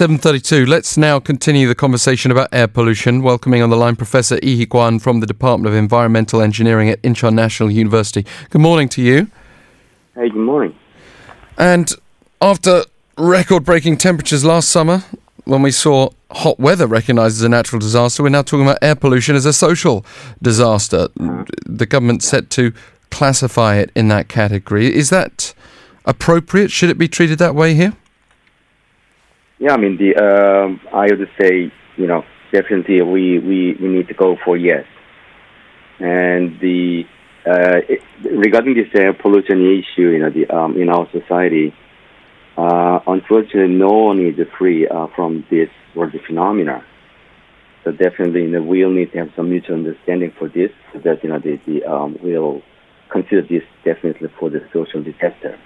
732. Let's now continue the conversation about air pollution. Welcoming on the line Professor Lee Hee-gwan from the Department of Environmental Engineering at Incheon National University. Good morning to you. Hey, good morning. And after record breaking temperatures last summer, when we saw hot weather recognized as a natural disaster, we're now talking about air pollution as a social disaster. Uh-huh. The government set to classify it in that category. Is that appropriate? Should it be treated that way here? Yeah, I mean, the um, I would say, you know, definitely we, we, we need to go for yes. And the uh, regarding this air pollution issue, you know, the um, in our society, uh, unfortunately, no one is free uh, from this world phenomena. So definitely, you know, we'll need to have some mutual understanding for this, so that you know, the, the um, we'll consider this definitely for the social disaster.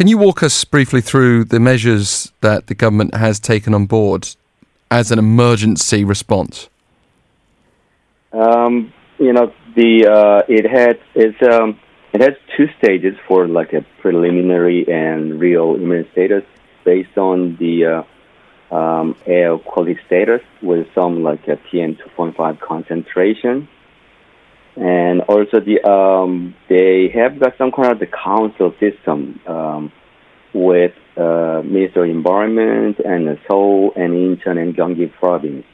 Can you walk us briefly through the measures that the government has taken on board as an emergency response? Um, you know, the uh, it had um, it has two stages for like a preliminary and real immune status based on the uh, um, air quality status with some like a PM two point five concentration and also the um, they have got some kind of the council system um, with uh, Minister of Environment and Seoul and Incheon and Gyeonggi province.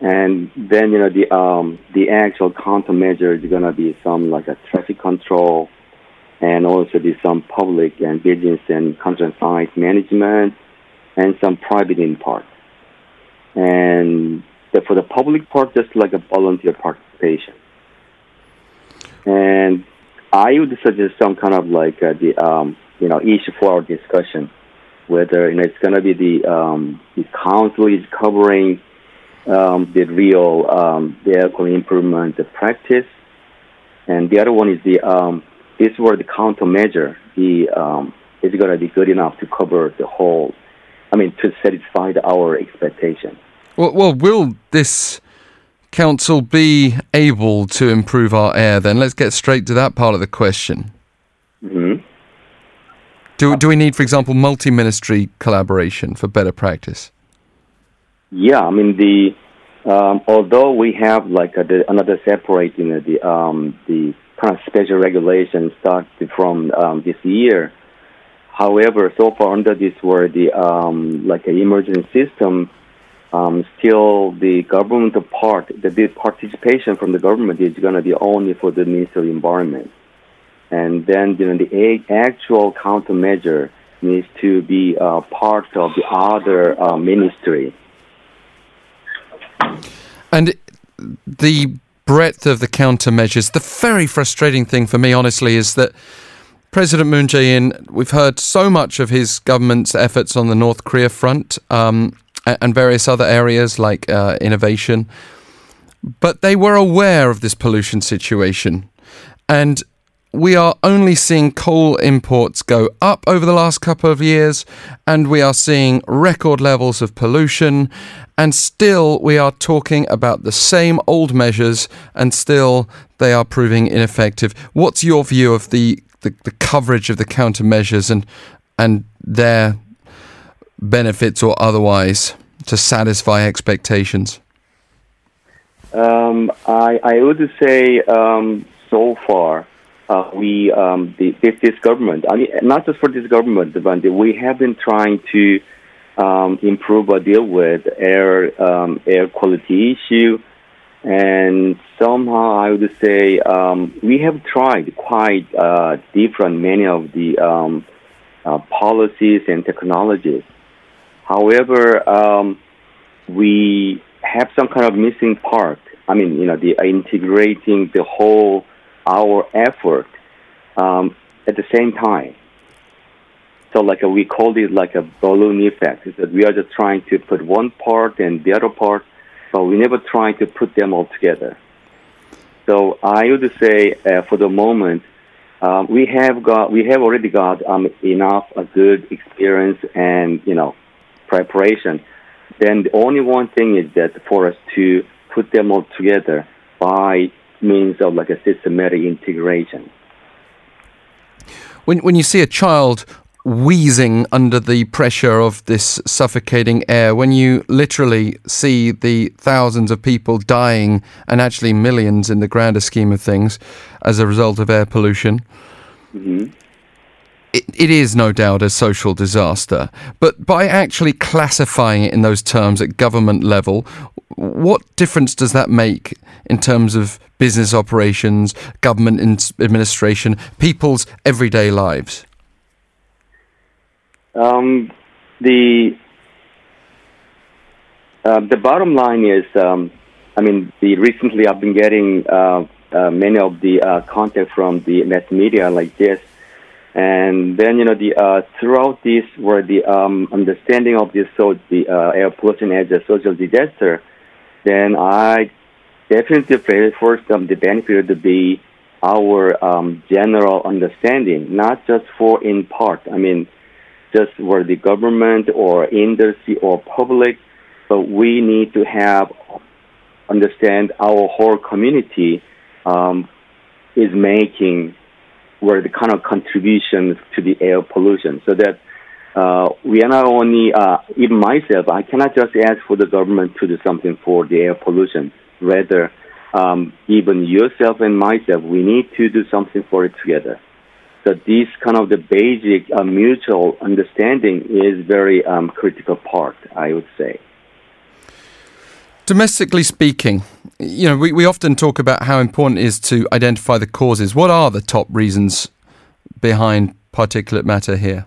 And then you know the um, the actual countermeasure is gonna be some like a traffic control, and also some public and business and countryside management, and some private in part. And the, for the public part, just like a volunteer participation. And I would suggest some kind of like uh, the um, you know issue for our discussion, whether you know it's going to be the um, the council is covering um, the real um, the air improvement the practice, and the other one is the um, this were the countermeasure. The um, is going to be good enough to cover the whole. I mean, to satisfy our expectation. Well, well, will this council be able to improve our air? Then let's get straight to that part of the question. Mm-hmm. Do do we need, for example, multi-ministry collaboration for better practice? Yeah, I mean the um, although we have like a, the, another separate, you know, the um, the kind of special regulation started from um, this year. However, so far under this were the um, like an emergency system, um, still the government part, the, participation from the government is going to be only for the Ministry of Environment, and then you know the a- actual countermeasure needs to be uh, part of the other uh, ministry. And the breadth of the countermeasures, the very frustrating thing for me, honestly, is that President Moon Jae-in, we've heard so much of his government's efforts on the North Korea front um, and various other areas like uh, innovation, but they were aware of this pollution situation. And we are only seeing coal imports go up over the last couple of years, and we are seeing record levels of pollution, and still we are talking about the same old measures, and still they are proving ineffective. What's your view of the, the, the coverage of the countermeasures and and their benefits or otherwise to satisfy expectations? Um, I I would say um, so far uh, we um, the, this, this government, I mean, not just for this government, but we have been trying to um, improve or deal with air um, air quality issue, and somehow I would say um, we have tried quite uh, different many of the uh, policies and technologies. However, um, we have some kind of missing part. I mean, you know, the integrating the whole our effort um, at the same time. So, like a, we call it like a balloon effect. Is that we are just trying to put one part and the other part, but we never try to put them all together. So, I would say uh, for the moment, um, we have got we have already got um, enough a good experience and you know preparation. Then the only one thing is that for us to put them all together by means of like a systematic integration. When when you see a child wheezing under the pressure of this suffocating air, when you literally see the thousands of people dying and actually millions in the grander scheme of things as a result of air pollution. Mm-hmm. It, it is no doubt a social disaster, but by actually classifying it in those terms at government level, what difference does that make in terms of business operations, government administration, people's everyday lives? Um, the uh, the bottom line is, um, I mean, the recently I've been getting uh, uh, many of the uh, contact from the mass media like this, and then you know the uh, throughout this where the um, understanding of this so the uh, air pollution as a social disaster, then I definitely first um, the benefit to be our um, general understanding, not just for in part. I mean just where the government or industry or public, but we need to have understand our whole community um, is making where the kind of contributions to the air pollution so that uh, we are not only, uh, even myself, I cannot just ask for the government to do something for the air pollution. Rather, um, even yourself and myself, we need to do something for it together So this kind of the basic uh, mutual understanding is very um, critical part, I would say. Domestically speaking, you know, we, we often talk about how important it is to identify the causes. What are the top reasons behind particulate matter here?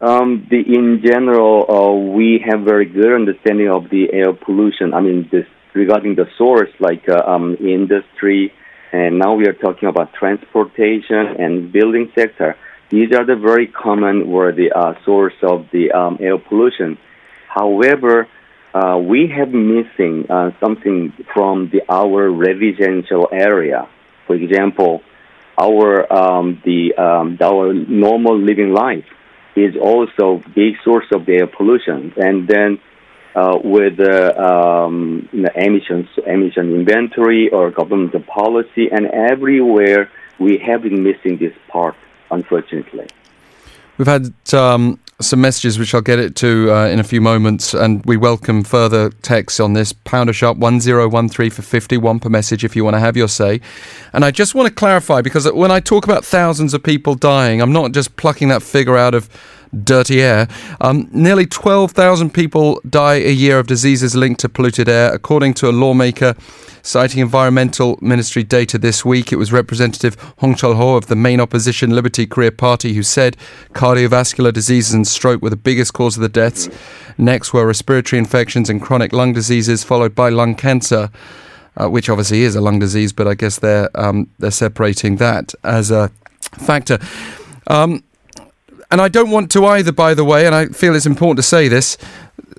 Um, the, in general, uh, we have very good understanding of the air pollution. I mean, this regarding the source, like uh, um, industry, and now we are talking about transportation and building sector. These are the very common where the uh, source of the um, air pollution. However, uh, we have missing uh, something from the our residential area. For example, our um, the um, our normal living life is also big source of the air pollution, and then uh, with uh, um, know, emissions, emission inventory or government policy, and everywhere we have been missing this part, unfortunately. We've had um, some messages which I'll get it to uh, in a few moments, and we welcome further texts on this. Pounder sharp 1013 for 51 per message if you want to have your say. And I just want to clarify because when I talk about thousands of people dying, I'm not just plucking that figure out of dirty air. Um, nearly 12,000 people die a year of diseases linked to polluted air, according to a lawmaker citing environmental ministry data this week. It was Representative Hong Chul Ho of the main opposition Liberty Korea Party who said cardiovascular diseases and stroke were the biggest cause of the deaths. Next were respiratory infections and chronic lung diseases, followed by lung cancer. Uh, which obviously is a lung disease, but I guess they're um, they're separating that as a factor. Um, and I don't want to either, by the way, and I feel it's important to say this,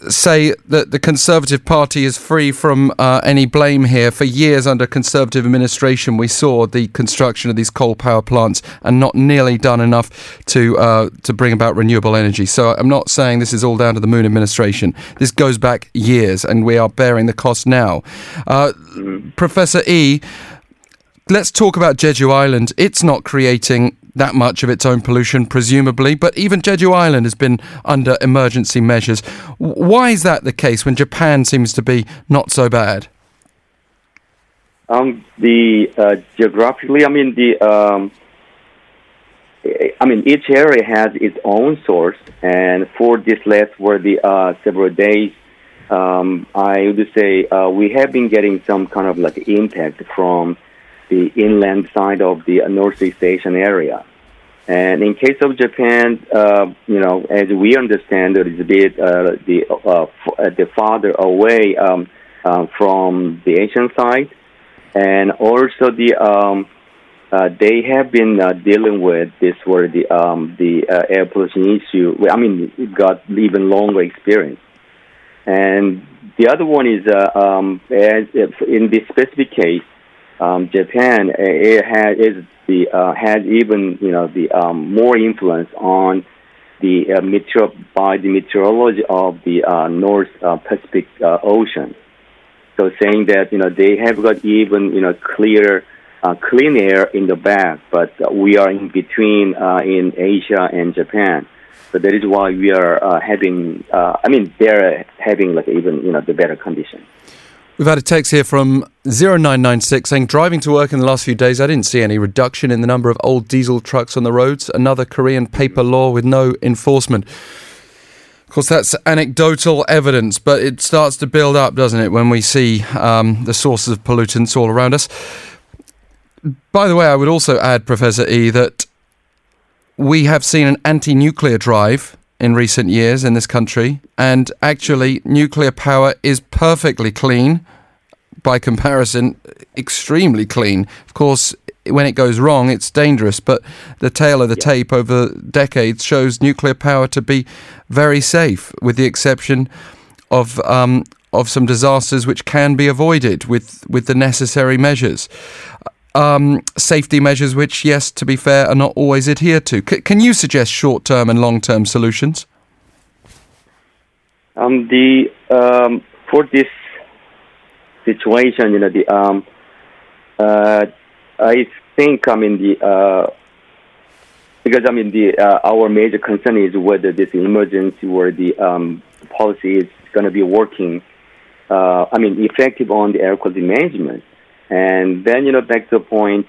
say that the Conservative Party is free from uh, any blame here. For years under Conservative administration, we saw the construction of these coal power plants and not nearly done enough to uh, to bring about renewable energy. So I'm not saying this is all down to the Moon administration. This goes back years, and we are bearing the cost now. Uh, mm-hmm. Professor E. Let's talk about Jeju Island. It's not creating that much of its own pollution, presumably, but even Jeju Island has been under emergency measures. Why is that the case when Japan seems to be not so bad? Um, the uh, geographically, I mean the, um, I mean each area has its own source, and for this last for the uh, several days, um, I would say uh, we have been getting some kind of like impact from the inland side of the Northeast Asian area. And in case of Japan, uh, you know, as we understand, it is a bit uh, the uh, f- uh, the farther away um, uh, from the Asian side, and also the um, uh, they have been dealing with this where the um, the air pollution issue. I mean, it got even longer experience, and the other one is um, as in this specific case, um, Japan uh, it has is the uh, has even you know the um, more influence on the uh, meteor by the meteorology of the uh, North uh, Pacific uh, Ocean. So saying that you know they have got even you know clear uh, clean air in the back, but we are in between uh, in Asia and Japan. So that is why we are uh, having. Uh, I mean, they're having like even you know the better condition. We've had a text here from 0996 saying, driving to work in the last few days, I didn't see any reduction in the number of old diesel trucks on the roads. Another Korean paper law with no enforcement. Of course, that's anecdotal evidence, but it starts to build up, doesn't it, when we see um, the sources of pollutants all around us. By the way, I would also add, Professor E, that we have seen an anti nuclear drive in recent years in this country, and actually, nuclear power is perfectly clean. By comparison, extremely clean. Of course, when it goes wrong, it's dangerous, but the tail of the yeah. tape over decades shows nuclear power to be very safe, with the exception of um, of some disasters which can be avoided with, with the necessary measures um, safety measures, which, yes, to be fair, are not always adhered to. C- can you suggest short term and long term solutions? Um, the um, for this situation, you know, the um, uh, I think I mean the uh, because I mean the uh, our major concern is whether this emergency or the um, policy is going to be working. Uh, I mean, effective on the air quality management. And then, you know, back to the point,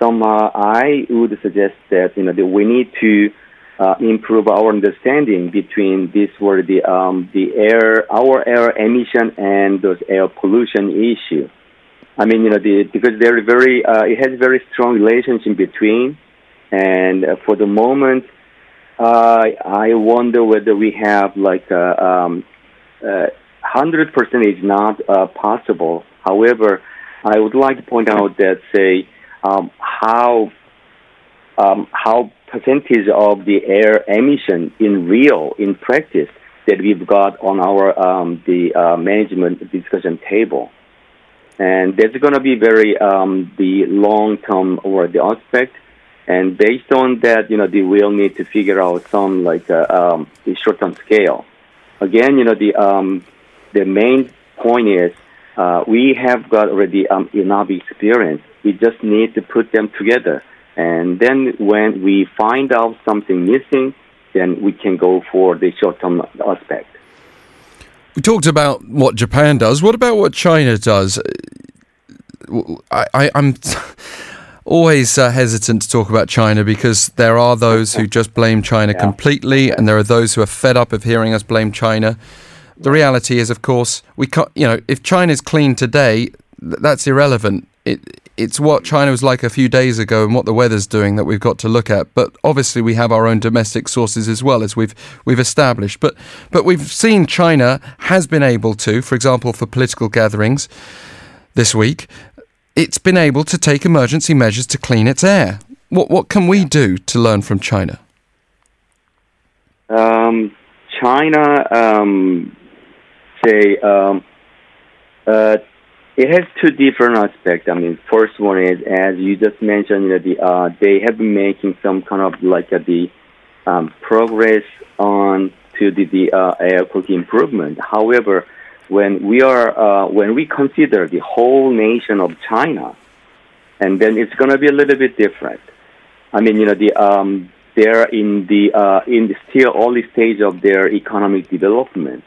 somehow I would suggest that, you know, that we need to uh, improve our understanding between this were the, um, the air, our air emission and those air pollution issue. I mean, you know, the, because they're very, uh, it has very strong relationship between. And uh, for the moment, uh, I wonder whether we have like a, um, uh, 100% is not uh, possible. However, I would like to point out that say um, how um, how percentage of the air emission in real in practice that we've got on our um, the uh, management discussion table, and that's going to be very um, the long term or the aspect. And based on that, you know, they will need to figure out some like uh, um, the short term scale. Again, you know, the um, the main point is uh, we have got already um, enough experience. We just need to put them together. And then when we find out something missing, then we can go for the short term aspect. We talked about what Japan does. What about what China does? I, am always uh, hesitant to talk about China because there are those who just blame China yeah. completely, and there are those who are fed up of hearing us blame China. The reality is, of course, we can't. You know, if China's clean today, th- that's irrelevant. It, it's what China was like a few days ago and what the weather's doing that we've got to look at. But obviously, we have our own domestic sources as well as we've we've established. But but we've seen China has been able to, for example, for political gatherings this week, it's been able to take emergency measures to clean its air. What what can we do to learn from China? Um, China um, say um, uh, it has two different aspects. I mean, first one is as you just mentioned, you know, the uh, they have been making some kind of like uh, the um, progress on to the, the uh, air quality improvement. However, when we are uh, when we consider the whole nation of China, and then it's going to be a little bit different. I mean, you know, the um, they're in the uh, in the still early stage of their economic development.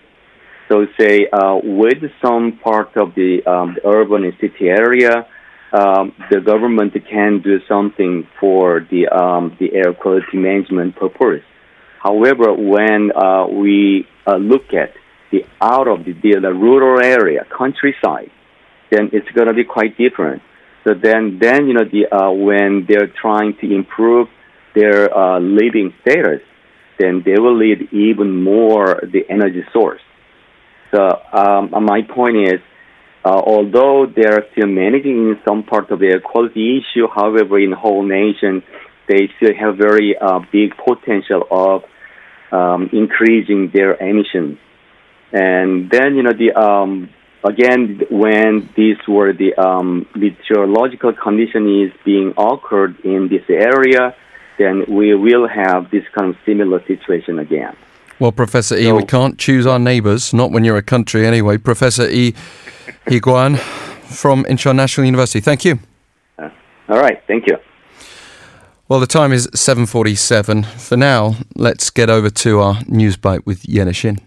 So say uh, with some part of the, um, the urban and city area, um, the government can do something for the um, the air quality management purpose. However, when uh, we uh, look at the out of the, the, the rural area, countryside, then it's going to be quite different. So then, then you know, the uh, when they're trying to improve their uh, living status, then they will need even more the energy source. So um, my point is, uh, although they are still managing in some part of their quality issue, however, in the whole nation, they still have very uh, big potential of um, increasing their emissions. And then, you know, the um, again, when these were the um, meteorological condition is being occurred in this area, then we will have this kind of similar situation again. Well, Professor E, so, we can't choose our neighbours, not when you're a country anyway. Professor E. Hee-gwan from Incheon National University. Thank you. Uh, All right. Thank you. Well, the time is 7:47. For now, let's get over to our news bite with Yena Shin.